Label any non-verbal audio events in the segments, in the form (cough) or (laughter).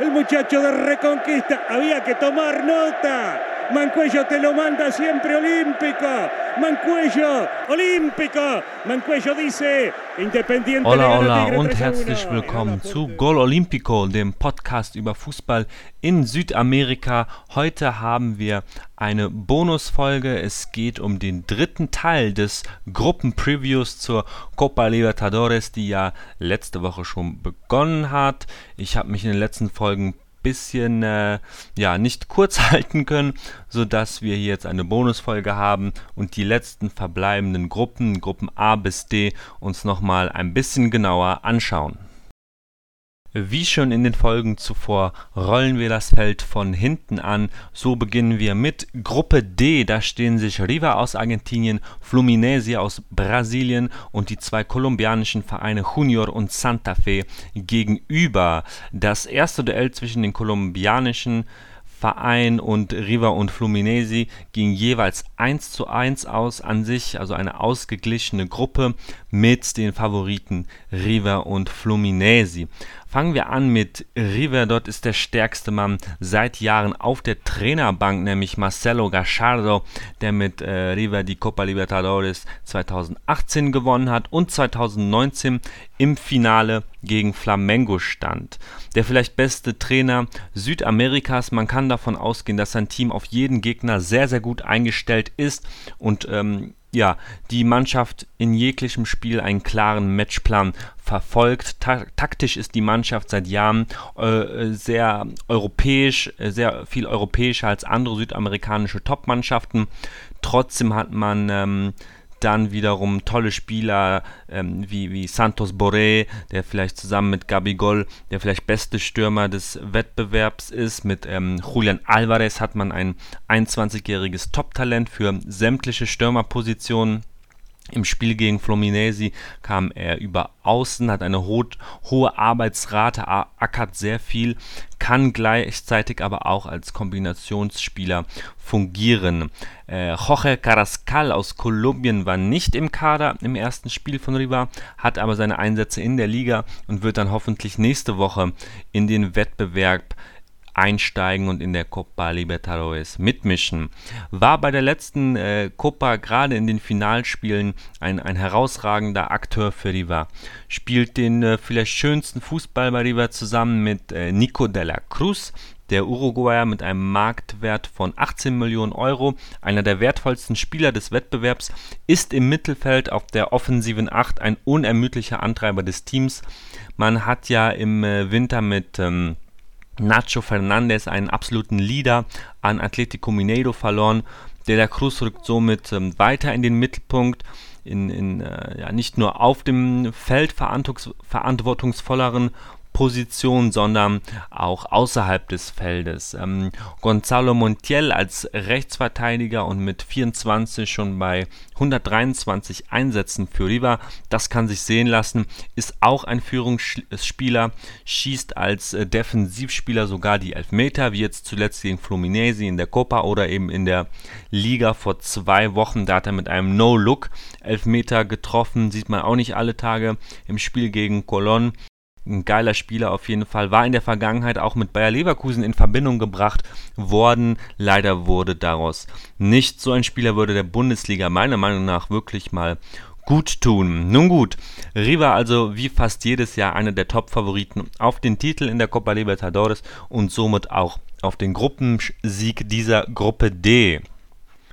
el muchacho de Reconquista. Había que tomar nota. Mancuello te lo manda siempre olímpico. Mancuello, olímpico. Mancuello dice. Hola, hola und herzlich willkommen zu Gol Olympico, dem Podcast über Fußball in Südamerika. Heute haben wir eine Bonusfolge. Es geht um den dritten Teil des Gruppenpreviews zur Copa Libertadores, die ja letzte Woche schon begonnen hat. Ich habe mich in den letzten Folgen bisschen äh, ja nicht kurz (laughs) halten können, so dass wir hier jetzt eine Bonusfolge haben und die letzten verbleibenden Gruppen, Gruppen A bis D, uns nochmal ein bisschen genauer anschauen. Wie schon in den Folgen zuvor rollen wir das Feld von hinten an. So beginnen wir mit Gruppe D. Da stehen sich Riva aus Argentinien, Fluminense aus Brasilien und die zwei kolumbianischen Vereine Junior und Santa Fe gegenüber. Das erste Duell zwischen den kolumbianischen Verein und Riva und Fluminense ging jeweils 1 zu 1 aus an sich, also eine ausgeglichene Gruppe mit den Favoriten Riva und Fluminense. Fangen wir an mit River. Dort ist der stärkste Mann seit Jahren auf der Trainerbank, nämlich Marcelo Gachardo, der mit äh, River die Copa Libertadores 2018 gewonnen hat und 2019 im Finale gegen Flamengo stand. Der vielleicht beste Trainer Südamerikas. Man kann davon ausgehen, dass sein Team auf jeden Gegner sehr, sehr gut eingestellt ist und ähm, ja, die Mannschaft in jeglichem Spiel einen klaren Matchplan verfolgt. Ta taktisch ist die Mannschaft seit Jahren äh, sehr europäisch, äh, sehr viel europäischer als andere südamerikanische Top-Mannschaften. Trotzdem hat man ähm, dann wiederum tolle Spieler ähm, wie, wie Santos Boré, der vielleicht zusammen mit Gabigol der vielleicht beste Stürmer des Wettbewerbs ist. Mit ähm, Julian Alvarez hat man ein 21-jähriges Top-Talent für sämtliche Stürmerpositionen. Im Spiel gegen Fluminense kam er über Außen, hat eine ho hohe Arbeitsrate, ackert sehr viel, kann gleichzeitig aber auch als Kombinationsspieler fungieren. Äh, Jorge Carrascal aus Kolumbien war nicht im Kader im ersten Spiel von Riva, hat aber seine Einsätze in der Liga und wird dann hoffentlich nächste Woche in den Wettbewerb einsteigen und in der Copa Libertadores mitmischen. War bei der letzten äh, Copa gerade in den Finalspielen ein, ein herausragender Akteur für Riva. Spielt den äh, vielleicht schönsten Fußball bei Riva zusammen mit äh, Nico de la Cruz, der Uruguayer mit einem Marktwert von 18 Millionen Euro, einer der wertvollsten Spieler des Wettbewerbs, ist im Mittelfeld auf der offensiven Acht ein unermüdlicher Antreiber des Teams. Man hat ja im äh, Winter mit ähm, Nacho Fernandes, einen absoluten Leader, an Atletico Mineiro verloren. De la Cruz rückt somit ähm, weiter in den Mittelpunkt, in, in äh, ja, nicht nur auf dem Feld verantwortungsvolleren Position, sondern auch außerhalb des Feldes. Ähm, Gonzalo Montiel als Rechtsverteidiger und mit 24 schon bei 123 Einsätzen für Riva, das kann sich sehen lassen, ist auch ein Führungsspieler, schießt als äh, Defensivspieler sogar die Elfmeter, wie jetzt zuletzt gegen Fluminense in der Copa oder eben in der Liga vor zwei Wochen, da hat er mit einem No-Look Elfmeter getroffen, sieht man auch nicht alle Tage im Spiel gegen Colón ein geiler Spieler auf jeden Fall, war in der Vergangenheit auch mit Bayer Leverkusen in Verbindung gebracht worden. Leider wurde daraus nicht so ein Spieler, würde der Bundesliga meiner Meinung nach wirklich mal gut tun. Nun gut, Riva also wie fast jedes Jahr einer der Top-Favoriten auf den Titel in der Copa Libertadores und somit auch auf den Gruppensieg dieser Gruppe D.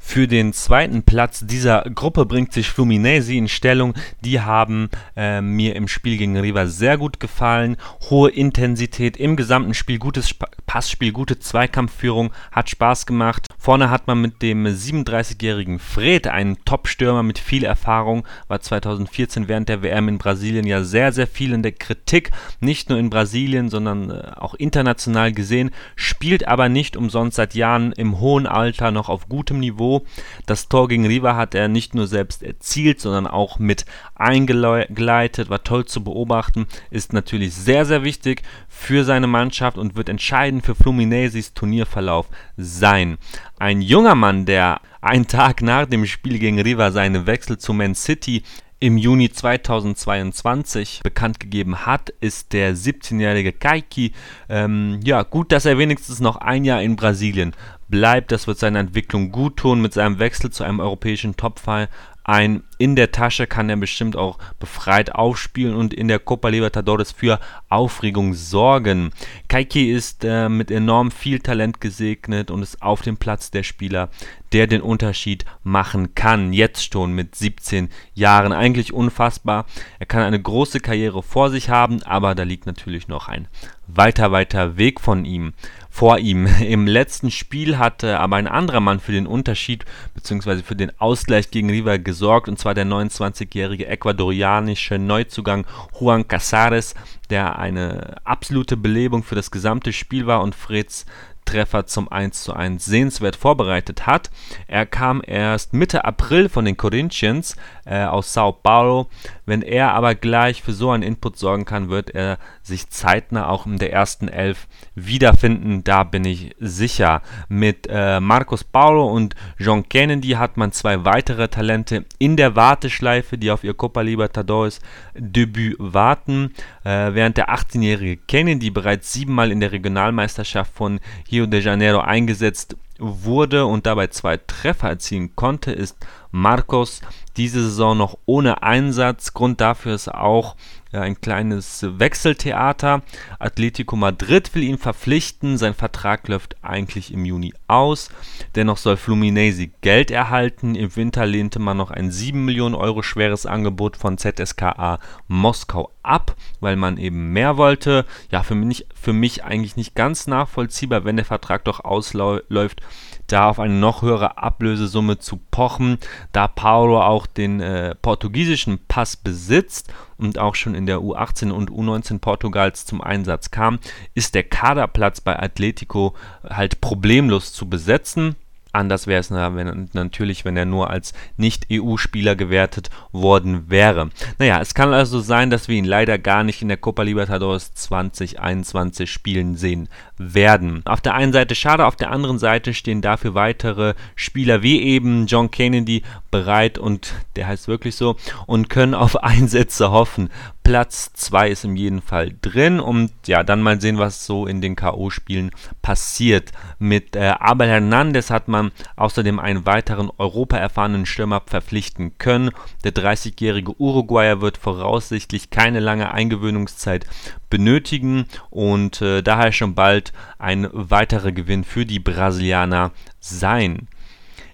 Für den zweiten Platz dieser Gruppe bringt sich Fluminense in Stellung. Die haben äh, mir im Spiel gegen Riva sehr gut gefallen. Hohe Intensität im gesamten Spiel, gutes Sp Passspiel, gute Zweikampfführung, hat Spaß gemacht. Vorne hat man mit dem 37-jährigen Fred einen Top-Stürmer mit viel Erfahrung, war 2014 während der WM in Brasilien ja sehr, sehr viel in der Kritik, nicht nur in Brasilien, sondern äh, auch international gesehen, spielt aber nicht umsonst seit Jahren im hohen Alter noch auf gutem Niveau das Tor gegen Riva hat er nicht nur selbst erzielt, sondern auch mit eingeleitet, war toll zu beobachten, ist natürlich sehr, sehr wichtig für seine Mannschaft und wird entscheidend für Fluminesis Turnierverlauf sein. Ein junger Mann, der einen Tag nach dem Spiel gegen Riva seinen Wechsel zu Man City im Juni 2022 bekannt gegeben hat, ist der 17-jährige Kaiki. Ähm, ja, gut, dass er wenigstens noch ein Jahr in Brasilien bleibt. Das wird seiner Entwicklung gut tun. Mit seinem Wechsel zu einem europäischen Topfall ein in der Tasche kann er bestimmt auch befreit aufspielen und in der Copa Libertadores für Aufregung sorgen. Kaiki ist äh, mit enorm viel Talent gesegnet und ist auf dem Platz der Spieler, der den Unterschied machen kann. Jetzt schon mit 17 Jahren. Eigentlich unfassbar. Er kann eine große Karriere vor sich haben, aber da liegt natürlich noch ein weiter, weiter Weg von ihm vor ihm. (laughs) Im letzten Spiel hatte aber ein anderer Mann für den Unterschied bzw. für den Ausgleich gegen River gesorgt, und zwar der 29-jährige ecuadorianische Neuzugang Juan Casares, der eine absolute Belebung für das gesamte Spiel war und Fritz Treffer zum 1:1 sehenswert vorbereitet hat. Er kam erst Mitte April von den Corinthians äh, aus Sao Paulo. Wenn er aber gleich für so einen Input sorgen kann, wird er sich zeitnah auch in der ersten Elf wiederfinden. Da bin ich sicher. Mit äh, Marcos Paulo und John Kennedy hat man zwei weitere Talente in der Warteschleife, die auf ihr Copa Libertadores Debüt warten. Äh, während der 18-jährige Kennedy bereits siebenmal in der Regionalmeisterschaft von Rio de Janeiro eingesetzt wurde und dabei zwei Treffer erzielen konnte, ist Marcos diese Saison noch ohne Einsatz. Grund dafür ist auch ein kleines Wechseltheater. Atletico Madrid will ihn verpflichten. Sein Vertrag läuft eigentlich im Juni aus. Dennoch soll Fluminense Geld erhalten. Im Winter lehnte man noch ein 7 Millionen Euro schweres Angebot von ZSKA Moskau ab, weil man eben mehr wollte. Ja, für mich, für mich eigentlich nicht ganz nachvollziehbar, wenn der Vertrag doch ausläuft da auf eine noch höhere Ablösesumme zu pochen, da Paulo auch den äh, portugiesischen Pass besitzt und auch schon in der U18 und U19 Portugals zum Einsatz kam, ist der Kaderplatz bei Atletico halt problemlos zu besetzen. Anders wäre es natürlich, wenn er nur als Nicht-EU-Spieler gewertet worden wäre. Naja, es kann also sein, dass wir ihn leider gar nicht in der Copa Libertadores 2021 spielen sehen werden. Auf der einen Seite schade, auf der anderen Seite stehen dafür weitere Spieler wie eben John Kennedy bereit und der heißt wirklich so und können auf (laughs) Einsätze hoffen. Platz 2 ist in jedem Fall drin und ja, dann mal sehen, was so in den K.O.-Spielen passiert. Mit äh, Abel Hernandez hat man außerdem einen weiteren europaerfahrenen Stürmer verpflichten können. Der 30-jährige Uruguayer wird voraussichtlich keine lange Eingewöhnungszeit benötigen und äh, daher schon bald ein weiterer Gewinn für die Brasilianer sein.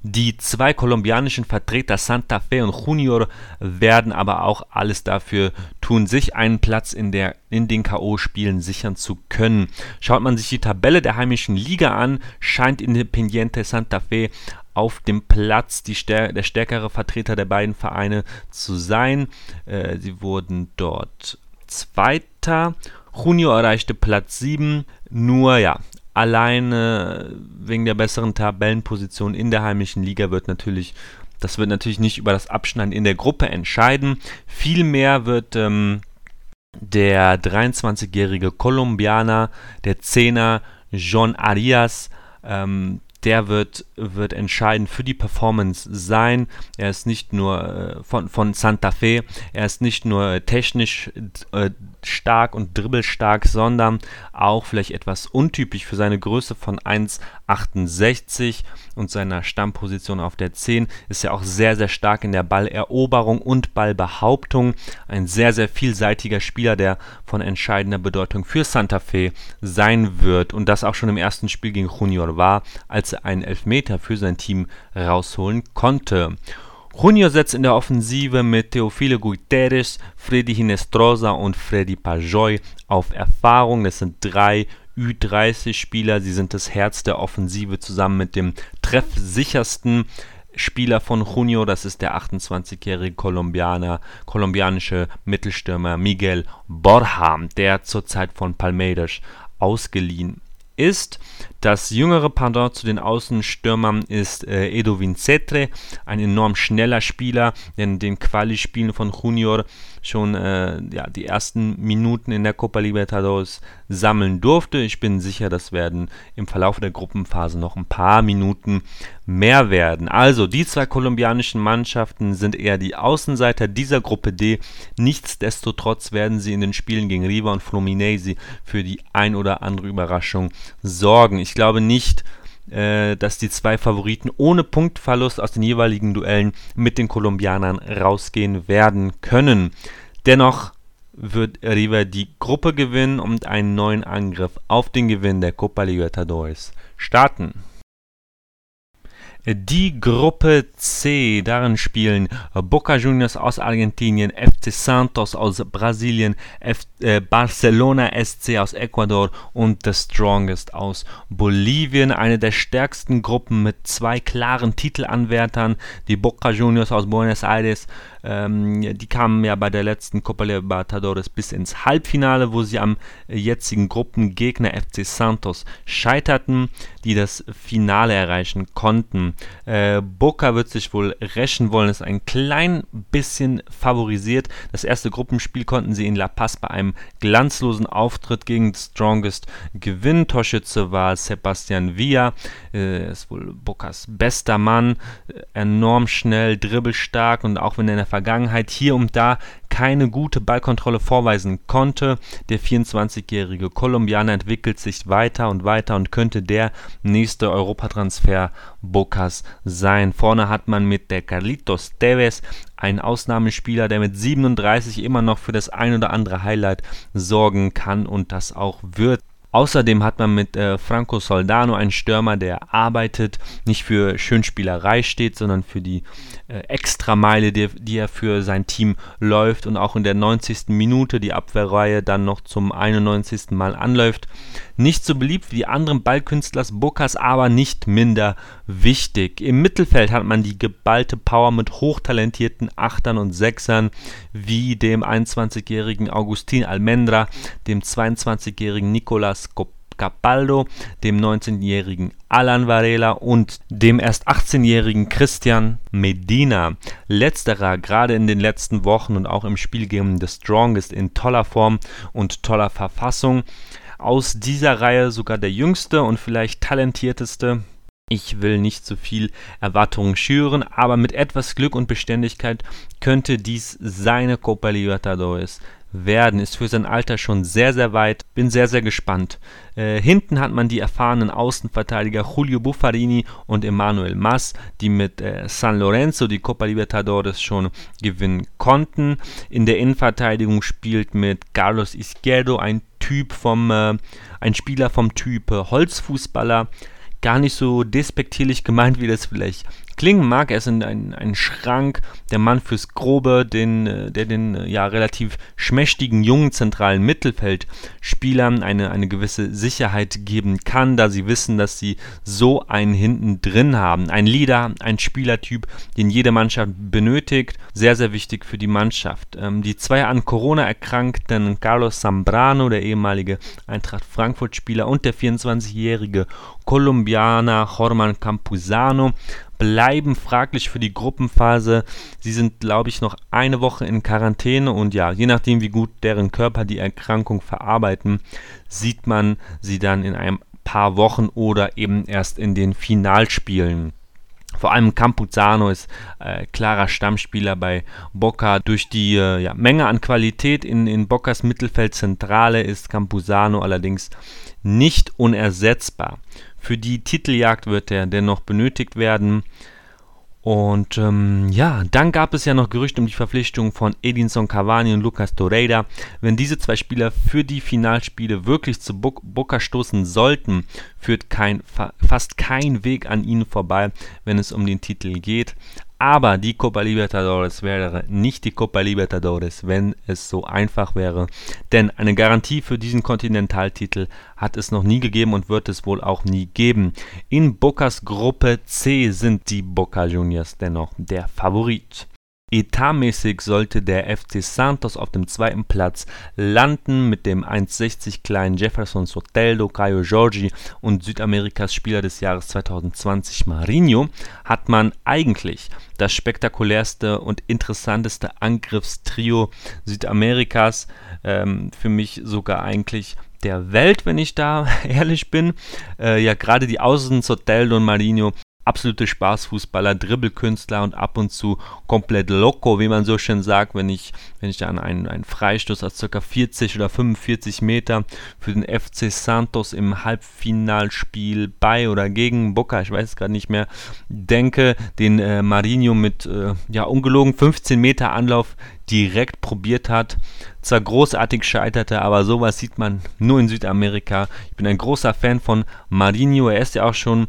Die zwei kolumbianischen Vertreter Santa Fe und Junior werden aber auch alles dafür tun, sich einen Platz in, der, in den K.O.-Spielen sichern zu können. Schaut man sich die Tabelle der heimischen Liga an, scheint Independiente Santa Fe auf dem Platz die stär der stärkere Vertreter der beiden Vereine zu sein. Äh, sie wurden dort Zweiter. Junior erreichte Platz 7. Nur ja, alleine wegen der besseren Tabellenposition in der heimischen Liga wird natürlich, das wird natürlich nicht über das Abschneiden in der Gruppe entscheiden. Vielmehr wird ähm, der 23-jährige Kolumbianer, der Zehner John Arias, ähm, der wird, wird entscheidend für die Performance sein. Er ist nicht nur äh, von, von Santa Fe, er ist nicht nur technisch äh, stark und dribbelstark, sondern auch vielleicht etwas untypisch für seine Größe von 1,68 und seiner Stammposition auf der 10 ist er auch sehr, sehr stark in der Balleroberung und Ballbehauptung. Ein sehr, sehr vielseitiger Spieler, der von entscheidender Bedeutung für Santa Fe sein wird und das auch schon im ersten Spiel gegen Junior war, als er einen Elfmeter für sein Team rausholen konnte. Junior setzt in der Offensive mit Teofilo Guterres, Freddy Hinestrosa und Freddy Pajoy auf Erfahrung. Das sind drei Ü30-Spieler. Sie sind das Herz der Offensive zusammen mit dem treffsichersten Spieler von Junio, das ist der 28-jährige Kolumbianer, kolumbianische Mittelstürmer Miguel Borja, der zurzeit von Palmeiras ausgeliehen ist. Das jüngere Pendant zu den Außenstürmern ist äh, Edo Vincetre, ein enorm schneller Spieler, der in den Quali-Spielen von Junior schon äh, ja, die ersten Minuten in der Copa Libertadores sammeln durfte. Ich bin sicher, das werden im Verlauf der Gruppenphase noch ein paar Minuten mehr werden. Also, die zwei kolumbianischen Mannschaften sind eher die Außenseiter dieser Gruppe D. Nichtsdestotrotz werden sie in den Spielen gegen Riva und Fluminense für die ein oder andere Überraschung sorgen. Ich glaube nicht, äh, dass die zwei Favoriten ohne Punktverlust aus den jeweiligen Duellen mit den Kolumbianern rausgehen werden können. Dennoch wird River die Gruppe gewinnen und einen neuen Angriff auf den Gewinn der Copa Libertadores starten. Die Gruppe C, darin spielen Boca Juniors aus Argentinien, FC Santos aus Brasilien, F äh, Barcelona SC aus Ecuador und The Strongest aus Bolivien. Eine der stärksten Gruppen mit zwei klaren Titelanwärtern. Die Boca Juniors aus Buenos Aires ähm, die kamen ja bei der letzten Copa Libertadores bis ins Halbfinale, wo sie am jetzigen Gruppengegner FC Santos scheiterten, die das Finale erreichen konnten. Äh, Boca wird sich wohl rächen wollen, ist ein klein bisschen favorisiert. Das erste Gruppenspiel konnten sie in La Paz bei einem glanzlosen Auftritt gegen Strongest gewinnen. Torschütze war Sebastian Villa, äh, ist wohl Bocas bester Mann, äh, enorm schnell, dribbelstark und auch wenn er in der Vergangenheit hier und da keine gute Ballkontrolle vorweisen konnte. Der 24-jährige Kolumbianer entwickelt sich weiter und weiter und könnte der nächste Europatransfer Bocas sein. Vorne hat man mit der Carlitos Tevez einen Ausnahmespieler, der mit 37 immer noch für das ein oder andere Highlight sorgen kann und das auch wird. Außerdem hat man mit äh, Franco Soldano einen Stürmer, der arbeitet, nicht für Schönspielerei steht, sondern für die äh, Extrameile, die, die er für sein Team läuft und auch in der 90. Minute die Abwehrreihe dann noch zum 91. Mal anläuft. Nicht so beliebt wie die anderen Ballkünstlers Bokas, aber nicht minder wichtig. Im Mittelfeld hat man die geballte Power mit hochtalentierten Achtern und Sechsern wie dem 21-jährigen Agustin Almendra, dem 22-jährigen Nicolas Capaldo, dem 19-jährigen Alan Varela und dem erst 18-jährigen Christian Medina. Letzterer gerade in den letzten Wochen und auch im Spiel gegen The Strongest in toller Form und toller Verfassung aus dieser Reihe sogar der jüngste und vielleicht talentierteste. Ich will nicht zu viel Erwartungen schüren, aber mit etwas Glück und Beständigkeit könnte dies seine Copa Libertadores werden. Ist für sein Alter schon sehr, sehr weit. Bin sehr, sehr gespannt. Äh, hinten hat man die erfahrenen Außenverteidiger Julio Buffarini und Emmanuel Mas, die mit äh, San Lorenzo die Copa Libertadores schon gewinnen konnten. In der Innenverteidigung spielt mit Carlos Izquierdo ein Typ vom, äh, ein Spieler vom Typ äh, Holzfußballer. Gar nicht so despektierlich gemeint, wie das vielleicht klingen mag. Er ist ein, ein Schrank, der Mann fürs Grobe, den, äh, der den äh, ja relativ schmächtigen jungen zentralen Mittelfeldspielern eine, eine gewisse Sicherheit geben kann, da sie wissen, dass sie so einen hinten drin haben. Ein Leader, ein Spielertyp, den jede Mannschaft benötigt. Sehr, sehr wichtig für die Mannschaft. Ähm, die zwei an Corona erkrankten Carlos Zambrano, der ehemalige Eintracht Frankfurt-Spieler, und der 24-jährige Kolumbianer Jorman Campuzano bleiben fraglich für die Gruppenphase. Sie sind, glaube ich, noch eine Woche in Quarantäne und ja, je nachdem, wie gut deren Körper die Erkrankung verarbeiten, sieht man sie dann in ein paar Wochen oder eben erst in den Finalspielen. Vor allem Campuzano ist äh, klarer Stammspieler bei Boca. Durch die äh, ja, Menge an Qualität in, in Boccas Mittelfeldzentrale ist Campuzano allerdings nicht unersetzbar. Für die Titeljagd wird er dennoch benötigt werden. Und ähm, ja, dann gab es ja noch Gerüchte um die Verpflichtung von Edinson Cavani und Lucas Torreira. Wenn diese zwei Spieler für die Finalspiele wirklich zu Boca stoßen sollten, führt kein, fast kein Weg an ihnen vorbei, wenn es um den Titel geht. Aber die Copa Libertadores wäre nicht die Copa Libertadores, wenn es so einfach wäre. Denn eine Garantie für diesen Kontinentaltitel hat es noch nie gegeben und wird es wohl auch nie geben. In Bocas Gruppe C sind die Boca Juniors dennoch der Favorit. Etatmäßig sollte der FC Santos auf dem zweiten Platz landen mit dem 1,60 kleinen Jefferson Soteldo, Caio Jorge und Südamerikas Spieler des Jahres 2020 Marinho hat man eigentlich das spektakulärste und interessanteste Angriffstrio Südamerikas, ähm, für mich sogar eigentlich der Welt, wenn ich da (laughs) ehrlich bin. Äh, ja, gerade die Außen Soteldo und Marinho absolute Spaßfußballer, Dribbelkünstler und ab und zu komplett loco, wie man so schön sagt, wenn ich, wenn ich dann einen, einen Freistoß aus ca. 40 oder 45 Meter für den FC Santos im Halbfinalspiel bei oder gegen Boca, ich weiß es gerade nicht mehr, denke, den äh, Marinho mit äh, ja ungelogen 15 Meter Anlauf direkt probiert hat. Zwar großartig scheiterte, aber sowas sieht man nur in Südamerika. Ich bin ein großer Fan von Marinho. Er ist ja auch schon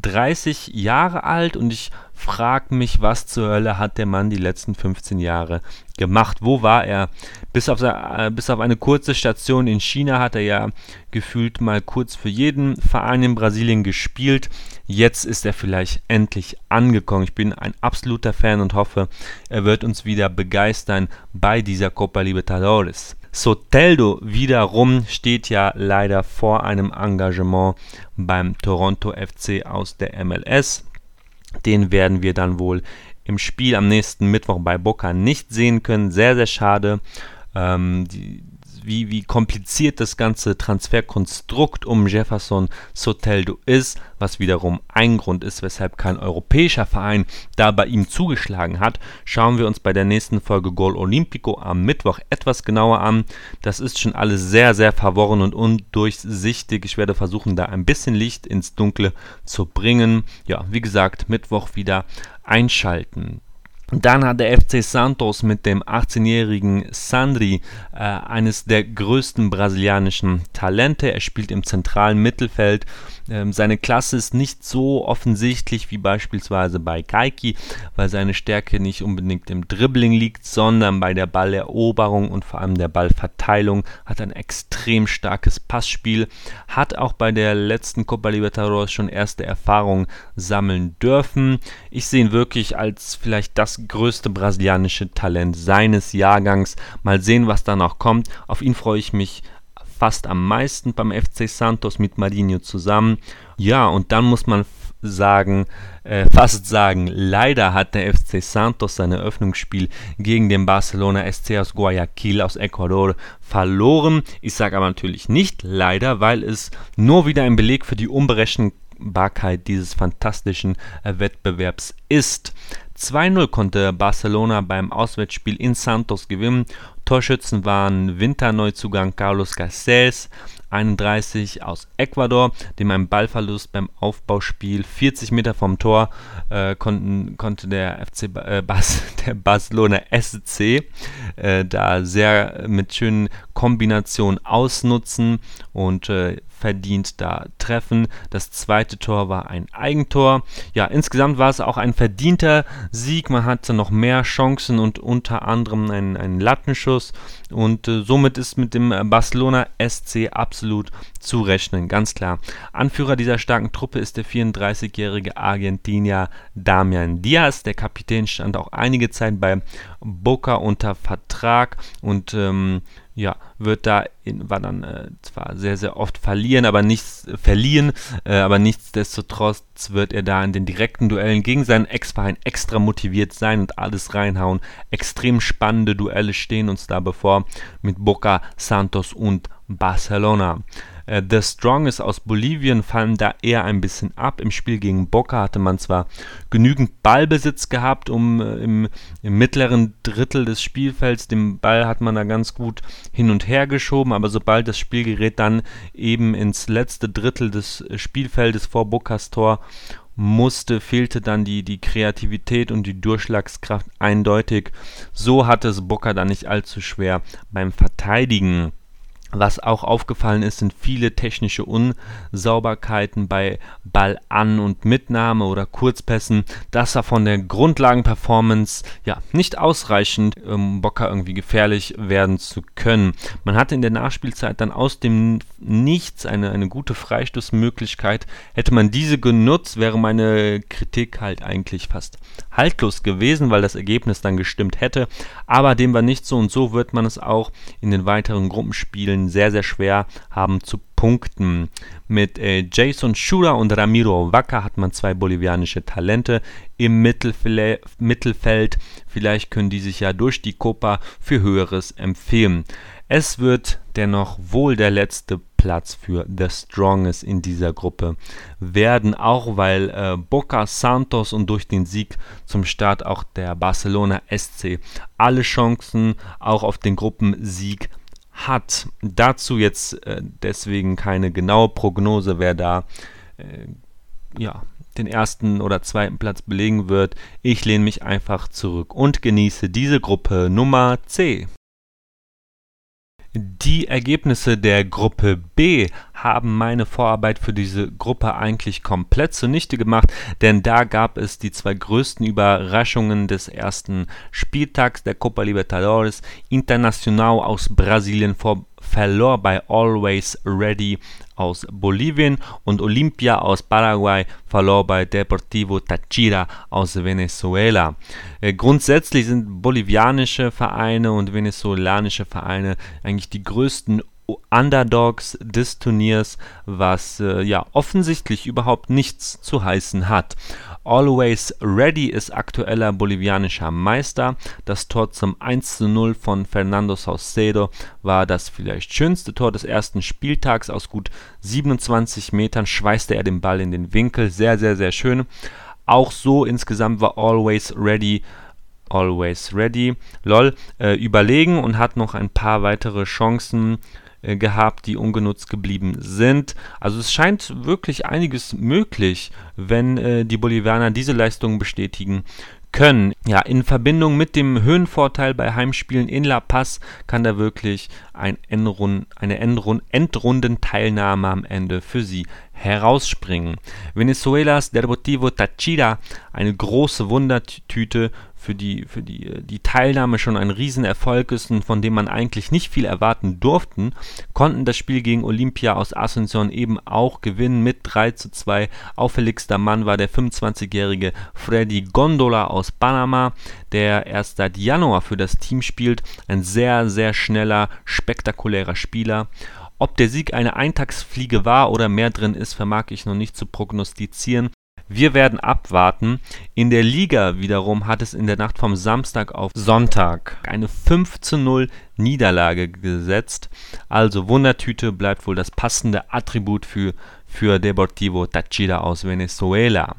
30 Jahre alt und ich frage mich, was zur Hölle hat der Mann die letzten 15 Jahre gemacht? Wo war er? Bis auf, äh, bis auf eine kurze Station in China hat er ja gefühlt mal kurz für jeden Verein in Brasilien gespielt. Jetzt ist er vielleicht endlich angekommen. Ich bin ein absoluter Fan und hoffe, er wird uns wieder begeistern bei dieser Copa Libertadores. Soteldo wiederum steht ja leider vor einem Engagement beim Toronto FC aus der MLS. Den werden wir dann wohl im Spiel am nächsten Mittwoch bei Boca nicht sehen können. Sehr, sehr schade. Ähm, die, wie, wie kompliziert das ganze Transferkonstrukt um Jefferson Soteldo ist, was wiederum ein Grund ist, weshalb kein europäischer Verein da bei ihm zugeschlagen hat, schauen wir uns bei der nächsten Folge Gol Olimpico am Mittwoch etwas genauer an. Das ist schon alles sehr, sehr verworren und undurchsichtig. Ich werde versuchen, da ein bisschen Licht ins Dunkle zu bringen. Ja, wie gesagt, Mittwoch wieder einschalten. Dann hat der FC Santos mit dem 18-jährigen Sandri äh, eines der größten brasilianischen Talente. Er spielt im zentralen Mittelfeld ähm, seine Klasse ist nicht so offensichtlich wie beispielsweise bei Kaiki, weil seine Stärke nicht unbedingt im Dribbling liegt, sondern bei der Balleroberung und vor allem der Ballverteilung. Hat ein extrem starkes Passspiel, hat auch bei der letzten Copa Libertadores schon erste Erfahrungen sammeln dürfen. Ich sehe ihn wirklich als vielleicht das größte brasilianische Talent seines Jahrgangs. Mal sehen, was da noch kommt. Auf ihn freue ich mich fast am meisten beim FC Santos mit Marinho zusammen. Ja, und dann muss man sagen, äh, fast sagen, leider hat der FC Santos sein Eröffnungsspiel gegen den Barcelona SC aus Guayaquil aus Ecuador verloren. Ich sage aber natürlich nicht leider, weil es nur wieder ein Beleg für die Unberechenbarkeit dieses fantastischen äh, Wettbewerbs ist. 2-0 konnte Barcelona beim Auswärtsspiel in Santos gewinnen Torschützen waren Winterneuzugang Carlos Garcés, 31 aus Ecuador, dem ein Ballverlust beim Aufbauspiel 40 Meter vom Tor äh, konnten, konnte der FC äh, Bas, (laughs) der Barcelona SC äh, da sehr mit schönen Kombinationen ausnutzen und äh, verdient da treffen. Das zweite Tor war ein Eigentor. Ja, insgesamt war es auch ein verdienter Sieg. Man hatte noch mehr Chancen und unter anderem einen, einen Lattenschuss. Und äh, somit ist mit dem Barcelona SC absolut zu rechnen, ganz klar. Anführer dieser starken Truppe ist der 34-jährige Argentinier Damian Diaz. Der Kapitän stand auch einige Zeit bei Boca unter Vertrag und ähm, ja, wird da in, war dann äh, zwar sehr, sehr oft verlieren, aber nichts äh, verliehen, äh, aber nichtsdestotrotz wird er da in den direkten Duellen gegen seinen Ex-Verein extra motiviert sein und alles reinhauen. Extrem spannende Duelle stehen uns da bevor mit Boca, Santos und Barcelona. Äh, The Strongest aus Bolivien fallen da eher ein bisschen ab. Im Spiel gegen Boca hatte man zwar genügend Ballbesitz gehabt, um äh, im, im mittleren Drittel des Spielfelds, den Ball hat man da ganz gut hin und her geschoben, aber sobald das Spielgerät dann eben ins letzte Drittel des Spielfeldes vor Bocas Tor musste, fehlte dann die, die Kreativität und die Durchschlagskraft eindeutig. So hatte es Boca dann nicht allzu schwer beim Verteidigen. Was auch aufgefallen ist, sind viele technische Unsauberkeiten bei Ballan- und Mitnahme oder Kurzpässen. Das war von der Grundlagenperformance ja nicht ausreichend, um Bocker irgendwie gefährlich werden zu können. Man hatte in der Nachspielzeit dann aus dem Nichts eine, eine gute Freistoßmöglichkeit. Hätte man diese genutzt, wäre meine Kritik halt eigentlich fast haltlos gewesen, weil das Ergebnis dann gestimmt hätte. Aber dem war nicht so und so wird man es auch in den weiteren Gruppenspielen sehr, sehr schwer haben zu punkten. Mit äh, Jason Shura und Ramiro Vaca hat man zwei bolivianische Talente im Mittelfle Mittelfeld. Vielleicht können die sich ja durch die Copa für Höheres empfehlen. Es wird dennoch wohl der letzte Platz für The Strongest in dieser Gruppe werden, auch weil äh, Boca Santos und durch den Sieg zum Start auch der Barcelona SC alle Chancen auch auf den Gruppensieg hat. Dazu jetzt äh, deswegen keine genaue Prognose, wer da äh, ja, den ersten oder zweiten Platz belegen wird. Ich lehne mich einfach zurück und genieße diese Gruppe Nummer C. Die Ergebnisse der Gruppe B haben meine Vorarbeit für diese Gruppe eigentlich komplett zunichte gemacht, denn da gab es die zwei größten Überraschungen des ersten Spieltags der Copa Libertadores. Internacional aus Brasilien vor verlor bei Always Ready aus Bolivien und Olimpia aus Paraguay verlor bei Deportivo Táchira aus Venezuela. Äh, grundsätzlich sind bolivianische Vereine und venezolanische Vereine eigentlich die größten Underdogs des Turniers, was äh, ja offensichtlich überhaupt nichts zu heißen hat. Always Ready ist aktueller bolivianischer Meister. Das Tor zum 1:0 von Fernando Saucedo war das vielleicht schönste Tor des ersten Spieltags. Aus gut 27 Metern schweißte er den Ball in den Winkel. Sehr, sehr, sehr schön. Auch so insgesamt war Always Ready Always Ready, lol, äh, überlegen und hat noch ein paar weitere Chancen äh, gehabt, die ungenutzt geblieben sind. Also es scheint wirklich einiges möglich, wenn äh, die Bolivianer diese Leistungen bestätigen können. Ja, in Verbindung mit dem Höhenvorteil bei Heimspielen in La Paz kann da wirklich ein Endrund, eine Endrund, Endrundenteilnahme am Ende für sie herausspringen. Venezuelas Deportivo Táchira, eine große Wundertüte für die, für die, äh, die Teilnahme schon ein Riesenerfolg ist und von dem man eigentlich nicht viel erwarten durften, konnten das Spiel gegen Olympia aus Asunción eben auch gewinnen mit 3 zu 2. Auffälligster Mann war der 25-jährige Freddy Gondola aus Panama, der erst seit Januar für das Team spielt. Ein sehr, sehr schneller, spektakulärer Spieler. Ob der Sieg eine Eintagsfliege war oder mehr drin ist, vermag ich noch nicht zu prognostizieren. Wir werden abwarten. In der Liga wiederum hat es in der Nacht vom Samstag auf Sonntag eine 5 zu 0 Niederlage gesetzt. Also Wundertüte bleibt wohl das passende Attribut für, für Deportivo Táchira aus Venezuela.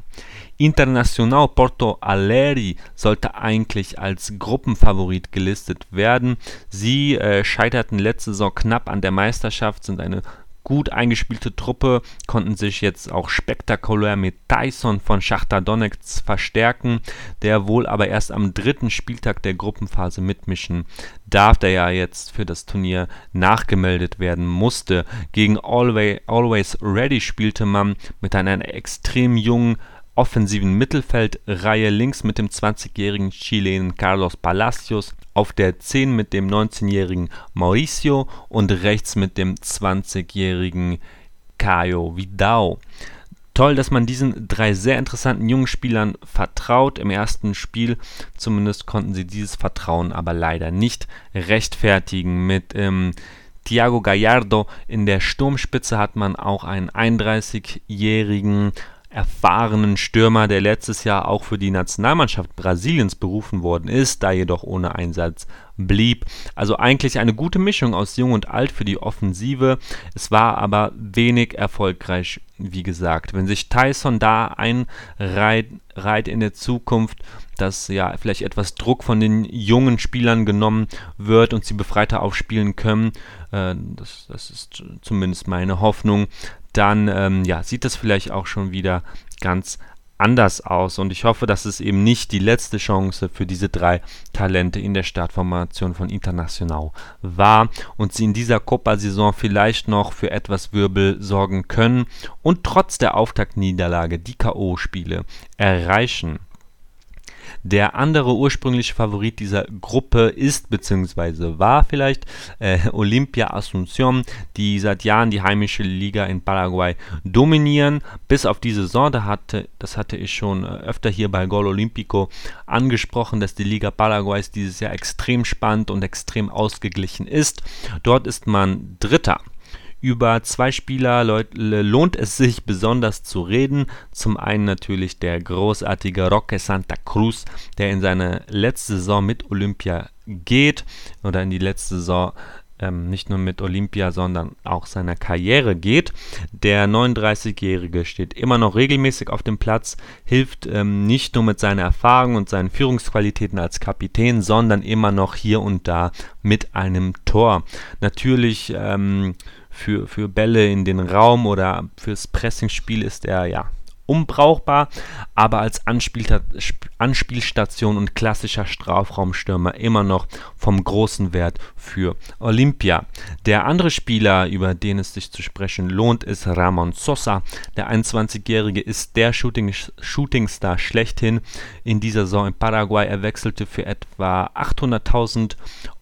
Internacional Porto Alegre sollte eigentlich als Gruppenfavorit gelistet werden. Sie äh, scheiterten letzte Saison knapp an der Meisterschaft, sind eine gut eingespielte Truppe, konnten sich jetzt auch spektakulär mit Tyson von Schachter Donetsk verstärken, der wohl aber erst am dritten Spieltag der Gruppenphase mitmischen darf, der ja jetzt für das Turnier nachgemeldet werden musste. Gegen Always, Always Ready spielte man mit einer extrem jungen offensiven Mittelfeldreihe links mit dem 20-jährigen Chilenen Carlos Palacios, auf der 10 mit dem 19-jährigen Mauricio und rechts mit dem 20-jährigen Caio Vidal. Toll, dass man diesen drei sehr interessanten jungen Spielern vertraut. Im ersten Spiel zumindest konnten sie dieses Vertrauen aber leider nicht rechtfertigen. Mit ähm, Thiago Gallardo in der Sturmspitze hat man auch einen 31-jährigen erfahrenen Stürmer, der letztes Jahr auch für die Nationalmannschaft Brasiliens berufen worden ist, da jedoch ohne Einsatz blieb. Also eigentlich eine gute Mischung aus Jung und Alt für die Offensive. Es war aber wenig erfolgreich, wie gesagt. Wenn sich Tyson da einreiht in der Zukunft, dass ja vielleicht etwas Druck von den jungen Spielern genommen wird und sie befreiter aufspielen können, äh, das, das ist zumindest meine Hoffnung, dann ähm, ja, sieht das vielleicht auch schon wieder ganz anders aus. Und ich hoffe, dass es eben nicht die letzte Chance für diese drei Talente in der Startformation von International war und sie in dieser Copa-Saison vielleicht noch für etwas Wirbel sorgen können und trotz der Auftaktniederlage die K.O.-Spiele erreichen. Der andere ursprüngliche Favorit dieser Gruppe ist bzw. war vielleicht äh, Olympia Asunción, die seit Jahren die heimische Liga in Paraguay dominieren. Bis auf die Saison, da hatte, das hatte ich schon äh, öfter hier bei Gol Olímpico angesprochen, dass die Liga Paraguays dieses Jahr extrem spannend und extrem ausgeglichen ist. Dort ist man Dritter. Über zwei Spieler lohnt es sich besonders zu reden. Zum einen natürlich der großartige Roque Santa Cruz, der in seine letzte Saison mit Olympia geht oder in die letzte Saison ähm, nicht nur mit Olympia, sondern auch seiner Karriere geht. Der 39-Jährige steht immer noch regelmäßig auf dem Platz, hilft ähm, nicht nur mit seiner Erfahrung und seinen Führungsqualitäten als Kapitän, sondern immer noch hier und da mit einem Tor. Natürlich ähm, für, für Bälle in den Raum oder fürs Pressingspiel ist er ja unbrauchbar, aber als Anspielstation und klassischer Strafraumstürmer immer noch vom großen Wert für Olympia. Der andere Spieler, über den es sich zu sprechen lohnt, ist Ramon Sosa. Der 21-Jährige ist der Shooting Shootingstar schlechthin in dieser Saison in Paraguay. Er wechselte für etwa 800.000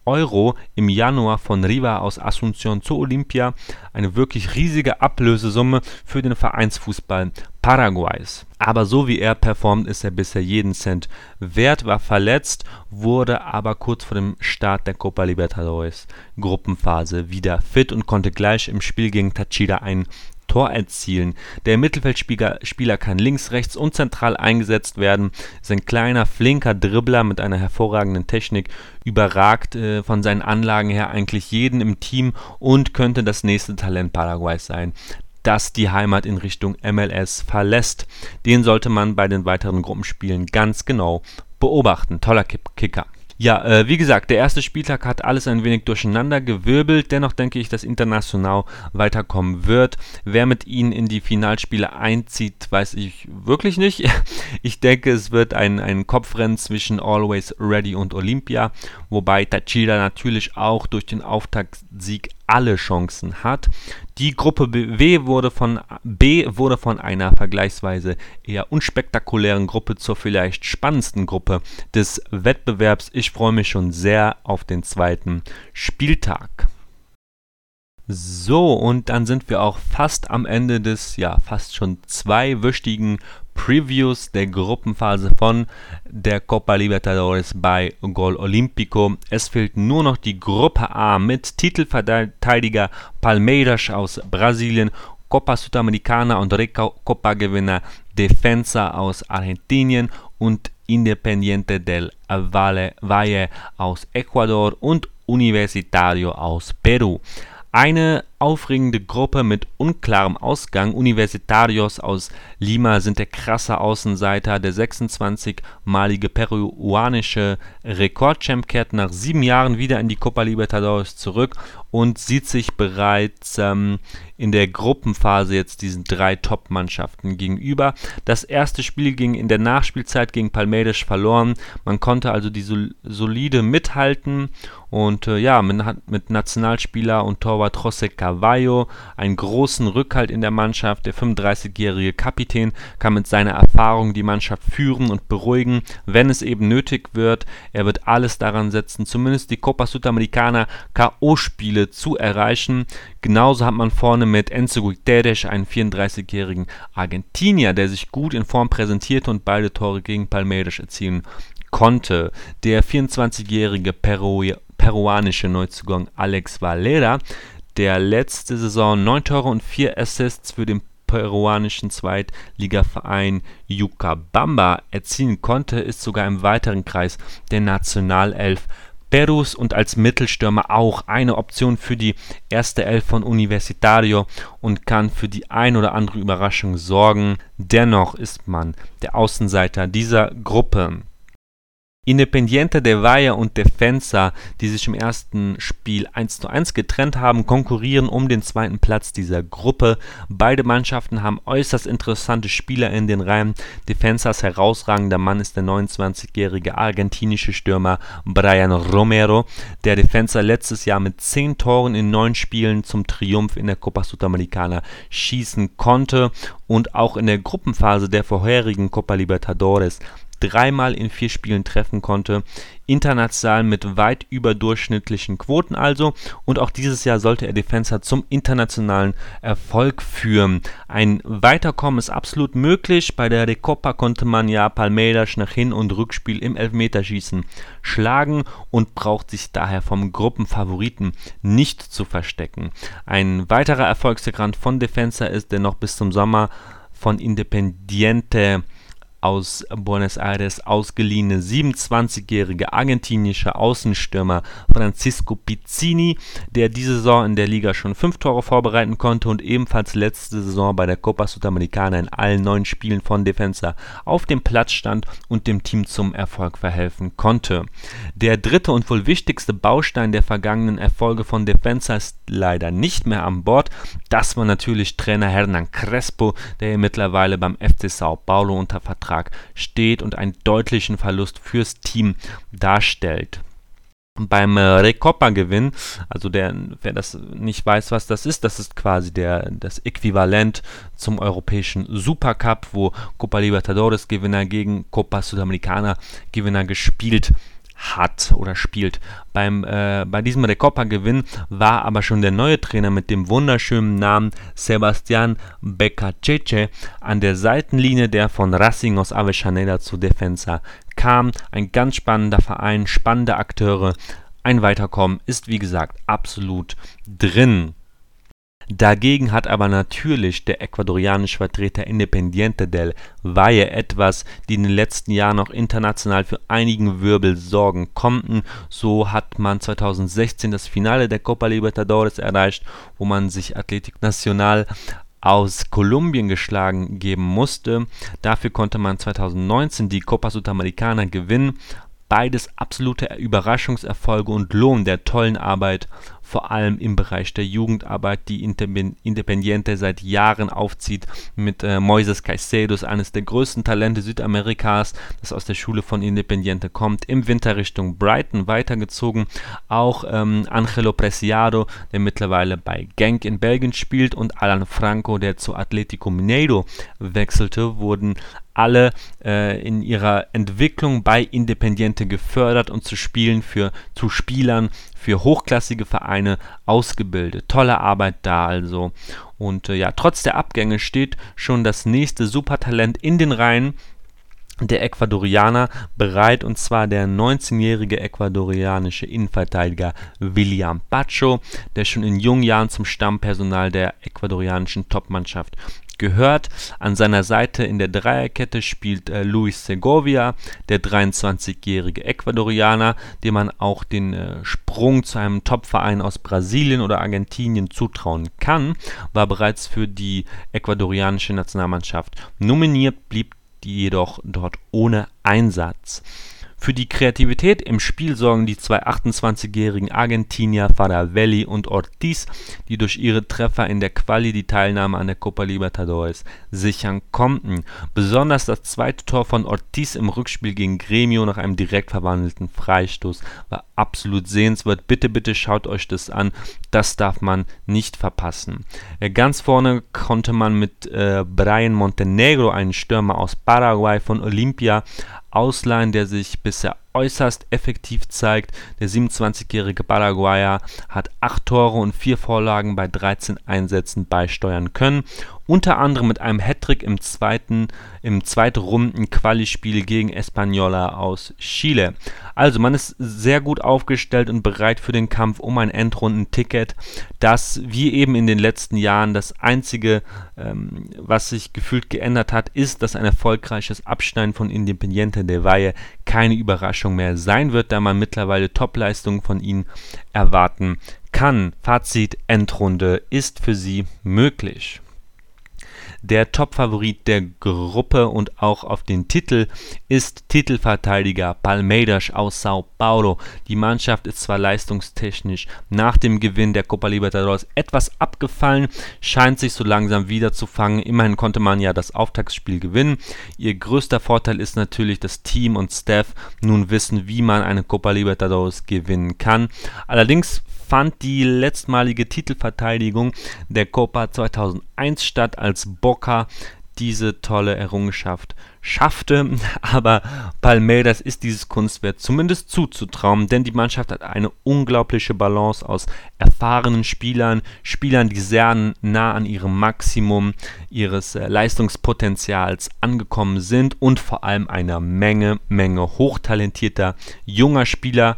Euro im Januar von Riva aus Asunción zu Olympia, eine wirklich riesige Ablösesumme für den Vereinsfußball Paraguays. Aber so wie er performt, ist er bisher jeden Cent wert, war verletzt, wurde aber kurz vor dem Start der Copa Libertadores Gruppenphase wieder fit und konnte gleich im Spiel gegen Tachida einen Tor erzielen. Der Mittelfeldspieler Spieler kann links, rechts und zentral eingesetzt werden, ist ein kleiner, flinker Dribbler mit einer hervorragenden Technik, überragt äh, von seinen Anlagen her eigentlich jeden im Team und könnte das nächste Talent Paraguays sein das die Heimat in Richtung MLS verlässt. Den sollte man bei den weiteren Gruppenspielen ganz genau beobachten. Toller Kicker. Ja, äh, wie gesagt, der erste Spieltag hat alles ein wenig durcheinander gewirbelt. Dennoch denke ich, dass International weiterkommen wird. Wer mit ihnen in die Finalspiele einzieht, weiß ich wirklich nicht. (laughs) Ich denke, es wird ein, ein Kopfrennen zwischen Always Ready und Olympia, wobei Tachida natürlich auch durch den Auftaktsieg alle Chancen hat. Die Gruppe B wurde von, B wurde von einer vergleichsweise eher unspektakulären Gruppe zur vielleicht spannendsten Gruppe des Wettbewerbs. Ich freue mich schon sehr auf den zweiten Spieltag. So, und dann sind wir auch fast am Ende des, ja, fast schon zweiwöchigen Previews der Gruppenphase von der Copa Libertadores bei Gol Olímpico. Es fehlt nur noch die Gruppe A mit Titelverteidiger Palmeiras aus Brasilien, Copa Sudamericana und Recopa-Gewinner Defensa aus Argentinien und Independiente del Valle, Valle aus Ecuador und Universitario aus Peru. Eine aufregende Gruppe mit unklarem Ausgang. Universitarios aus Lima sind der krasse Außenseiter. Der 26-malige peruanische Rekordchamp kehrt nach sieben Jahren wieder in die Copa Libertadores zurück und sieht sich bereits ähm, in der Gruppenphase jetzt diesen drei Top-Mannschaften gegenüber. Das erste Spiel ging in der Nachspielzeit gegen Palmeiras verloren. Man konnte also die sol solide mithalten und äh, ja, mit, mit Nationalspieler und Torwart José Carvalho einen großen Rückhalt in der Mannschaft. Der 35-jährige Kapitän kann mit seiner Erfahrung die Mannschaft führen und beruhigen, wenn es eben nötig wird. Er wird alles daran setzen, zumindest die Copa Sudamericana K.O.-Spiele zu erreichen. Genauso hat man vorne mit Enzo Guterres einen 34-jährigen Argentinier, der sich gut in Form präsentierte und beide Tore gegen Palmeiras erzielen konnte. Der 24-jährige Peru peruanische Neuzugang Alex Valera der letzte Saison 9 Tore und 4 Assists für den peruanischen Zweitligaverein Yucabamba erzielen konnte, ist sogar im weiteren Kreis der Nationalelf Perus und als Mittelstürmer auch eine Option für die erste Elf von Universitario und kann für die ein oder andere Überraschung sorgen. Dennoch ist man der Außenseiter dieser Gruppe. Independiente de Valle und Defensa, die sich im ersten Spiel 1:1 getrennt haben, konkurrieren um den zweiten Platz dieser Gruppe. Beide Mannschaften haben äußerst interessante Spieler in den Reihen. Defensas herausragender Mann ist der 29-jährige argentinische Stürmer Brian Romero, der Defensa letztes Jahr mit 10 Toren in 9 Spielen zum Triumph in der Copa Sudamericana schießen konnte und auch in der Gruppenphase der vorherigen Copa Libertadores dreimal in vier Spielen treffen konnte. International mit weit überdurchschnittlichen Quoten also. Und auch dieses Jahr sollte er Defensa zum internationalen Erfolg führen. Ein Weiterkommen ist absolut möglich. Bei der Recopa konnte man ja Palmeiras nach Hin- und Rückspiel im Elfmeterschießen schlagen und braucht sich daher vom Gruppenfavoriten nicht zu verstecken. Ein weiterer Erfolgsgrad von Defensa ist der noch bis zum Sommer von Independiente aus Buenos Aires ausgeliehene 27-jährige argentinische Außenstürmer Francisco Pizzini, der diese Saison in der Liga schon fünf Tore vorbereiten konnte und ebenfalls letzte Saison bei der Copa Sudamericana in allen neun Spielen von Defensa auf dem Platz stand und dem Team zum Erfolg verhelfen konnte. Der dritte und wohl wichtigste Baustein der vergangenen Erfolge von Defensa ist leider nicht mehr an Bord. Das war natürlich Trainer Hernan Crespo, der mittlerweile beim FC Sao Paulo unter Vertrag Vertrag steht und einen deutlichen Verlust fürs Team darstellt. Beim äh, Recopa-Gewinn, also der, wer das nicht weiß, was das ist, das ist quasi der, das Äquivalent zum europäischen Supercup, wo Copa Libertadores-Gewinner gegen Copa Sudamericana-Gewinner gespielt hat oder spielt. Beim, äh, bei diesem Recopa-Gewinn war aber schon der neue Trainer mit dem wunderschönen Namen Sebastian Beccaceche an der Seitenlinie, der von Racing aus Avellaneda zu Defensa kam. Ein ganz spannender Verein, spannende Akteure. Ein Weiterkommen ist wie gesagt absolut drin. Dagegen hat aber natürlich der ecuadorianische Vertreter Independiente del Valle etwas, die in den letzten Jahren auch international für einigen Wirbel sorgen konnten. So hat man 2016 das Finale der Copa Libertadores erreicht, wo man sich Athletic Nacional aus Kolumbien geschlagen geben musste. Dafür konnte man 2019 die Copa Sudamericana gewinnen. Beides absolute Überraschungserfolge und Lohn der tollen Arbeit vor allem im Bereich der Jugendarbeit, die Independiente seit Jahren aufzieht, mit äh, Moises Caicedo, eines der größten Talente Südamerikas, das aus der Schule von Independiente kommt, im Winter Richtung Brighton weitergezogen. Auch ähm, Angelo Preciado, der mittlerweile bei Genk in Belgien spielt, und Alan Franco, der zu Atletico Mineiro wechselte, wurden alle äh, in ihrer Entwicklung bei Independiente gefördert und zu Spielen für zu Spielern für hochklassige Vereine ausgebildet. Tolle Arbeit da also. Und äh, ja, trotz der Abgänge steht schon das nächste Supertalent in den Reihen der Ecuadorianer bereit, und zwar der 19-jährige ecuadorianische Innenverteidiger William Pacho, der schon in jungen Jahren zum Stammpersonal der ecuadorianischen Topmannschaft gehört. An seiner Seite in der Dreierkette spielt äh, Luis Segovia, der 23-jährige Ecuadorianer, dem man auch den äh, Sprung zu einem Topverein aus Brasilien oder Argentinien zutrauen kann, war bereits für die ecuadorianische Nationalmannschaft nominiert, blieb jedoch dort ohne Einsatz. Für die Kreativität im Spiel sorgen die zwei 28-jährigen Argentinier Faravelli und Ortiz, die durch ihre Treffer in der Quali die Teilnahme an der Copa Libertadores sichern konnten. Besonders das zweite Tor von Ortiz im Rückspiel gegen Gremio nach einem direkt verwandelten Freistoß war absolut sehenswert. Bitte, bitte schaut euch das an. Das darf man nicht verpassen. Äh, ganz vorne konnte man mit äh, Brian Montenegro, einen Stürmer aus Paraguay von Olympia, ausleihen, der sich bisher äußerst effektiv zeigt. Der 27-jährige Paraguayer hat 8 Tore und 4 Vorlagen bei 13 Einsätzen beisteuern können unter anderem mit einem Hattrick im zweiten im zweitrunden Quali-Spiel gegen Española aus Chile. Also man ist sehr gut aufgestellt und bereit für den Kampf um ein Endrundenticket, das wie eben in den letzten Jahren das einzige, ähm, was sich gefühlt geändert hat, ist, dass ein erfolgreiches Abschneiden von Independiente de Valle keine Überraschung mehr sein wird, da man mittlerweile Topleistungen von ihnen erwarten kann. Fazit Endrunde ist für sie möglich. Der Topfavorit der Gruppe und auch auf den Titel ist Titelverteidiger Palmeiras aus Sao Paulo. Die Mannschaft ist zwar leistungstechnisch nach dem Gewinn der Copa Libertadores etwas abgefallen, scheint sich so langsam wieder zu fangen. Immerhin konnte man ja das Auftaktspiel gewinnen. Ihr größter Vorteil ist natürlich, dass Team und Staff nun wissen, wie man eine Copa Libertadores gewinnen kann. Allerdings fand die letztmalige Titelverteidigung der Copa 2001 statt, als Boca diese tolle Errungenschaft schaffte. (laughs) Aber Palmeiras ist dieses Kunstwerk zumindest zuzutrauen, denn die Mannschaft hat eine unglaubliche Balance aus erfahrenen Spielern, Spielern, die sehr nah an ihrem Maximum ihres äh, Leistungspotenzials angekommen sind und vor allem einer Menge, Menge hochtalentierter junger Spieler,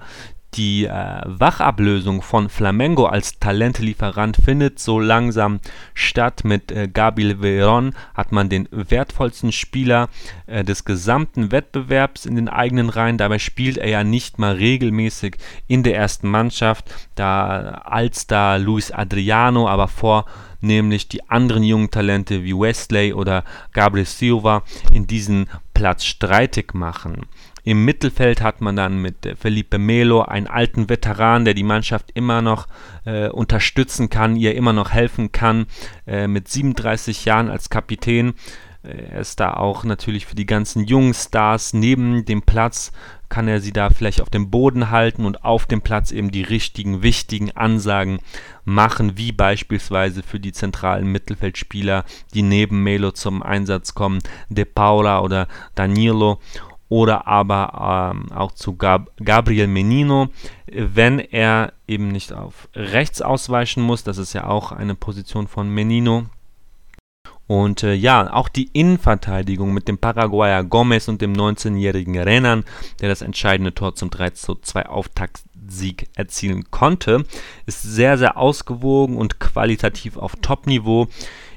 die äh, Wachablösung von Flamengo als Talentlieferant findet so langsam statt. Mit äh, Gabriel Veron hat man den wertvollsten Spieler äh, des gesamten Wettbewerbs in den eigenen Reihen. Dabei spielt er ja nicht mal regelmäßig in der ersten Mannschaft, da als da Luis Adriano, aber vornehmlich die anderen jungen Talente wie Wesley oder Gabriel Silva in diesen Platz streitig machen. Im Mittelfeld hat man dann mit Felipe Melo einen alten Veteran, der die Mannschaft immer noch äh, unterstützen kann, ihr immer noch helfen kann, äh, mit 37 Jahren als Kapitän. Äh, er ist da auch natürlich für die ganzen jungen Stars neben dem Platz, kann er sie da vielleicht auf dem Boden halten und auf dem Platz eben die richtigen, wichtigen Ansagen machen, wie beispielsweise für die zentralen Mittelfeldspieler, die neben Melo zum Einsatz kommen, De Paula oder Danilo oder aber ähm, auch zu Gab Gabriel Menino, wenn er eben nicht auf rechts ausweichen muss. Das ist ja auch eine Position von Menino. Und äh, ja, auch die Innenverteidigung mit dem Paraguayer Gomez und dem 19-jährigen Renan, der das entscheidende Tor zum 3:2 Auftaktsieg erzielen konnte, ist sehr, sehr ausgewogen und qualitativ auf Top-Niveau.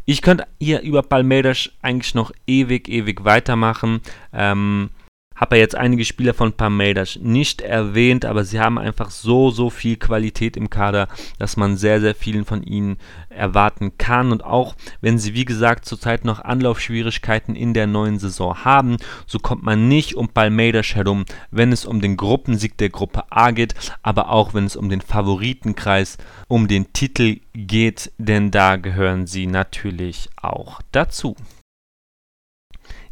Ich könnte hier über Palmeiras eigentlich noch ewig, ewig weitermachen. Ähm, habe ja jetzt einige Spieler von Palmeiras nicht erwähnt, aber sie haben einfach so, so viel Qualität im Kader, dass man sehr, sehr vielen von ihnen erwarten kann. Und auch wenn sie, wie gesagt, zurzeit noch Anlaufschwierigkeiten in der neuen Saison haben, so kommt man nicht um Palmeiras herum, wenn es um den Gruppensieg der Gruppe A geht, aber auch wenn es um den Favoritenkreis, um den Titel geht, denn da gehören sie natürlich auch dazu.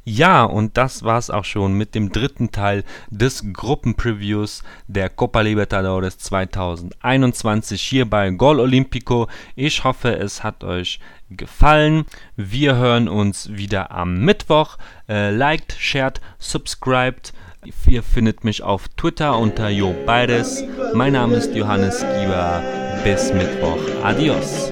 Ja, und das war's auch schon mit dem dritten Teil des Gruppenpreviews der Copa Libertadores 2021 hier bei Gol Olimpico. Ich hoffe, es hat euch gefallen. Wir hören uns wieder am Mittwoch. Äh, liked, shared, subscribed. Ihr findet mich auf Twitter unter Jo Beides. Mein Name ist Johannes Gieber. Bis Mittwoch. Adios.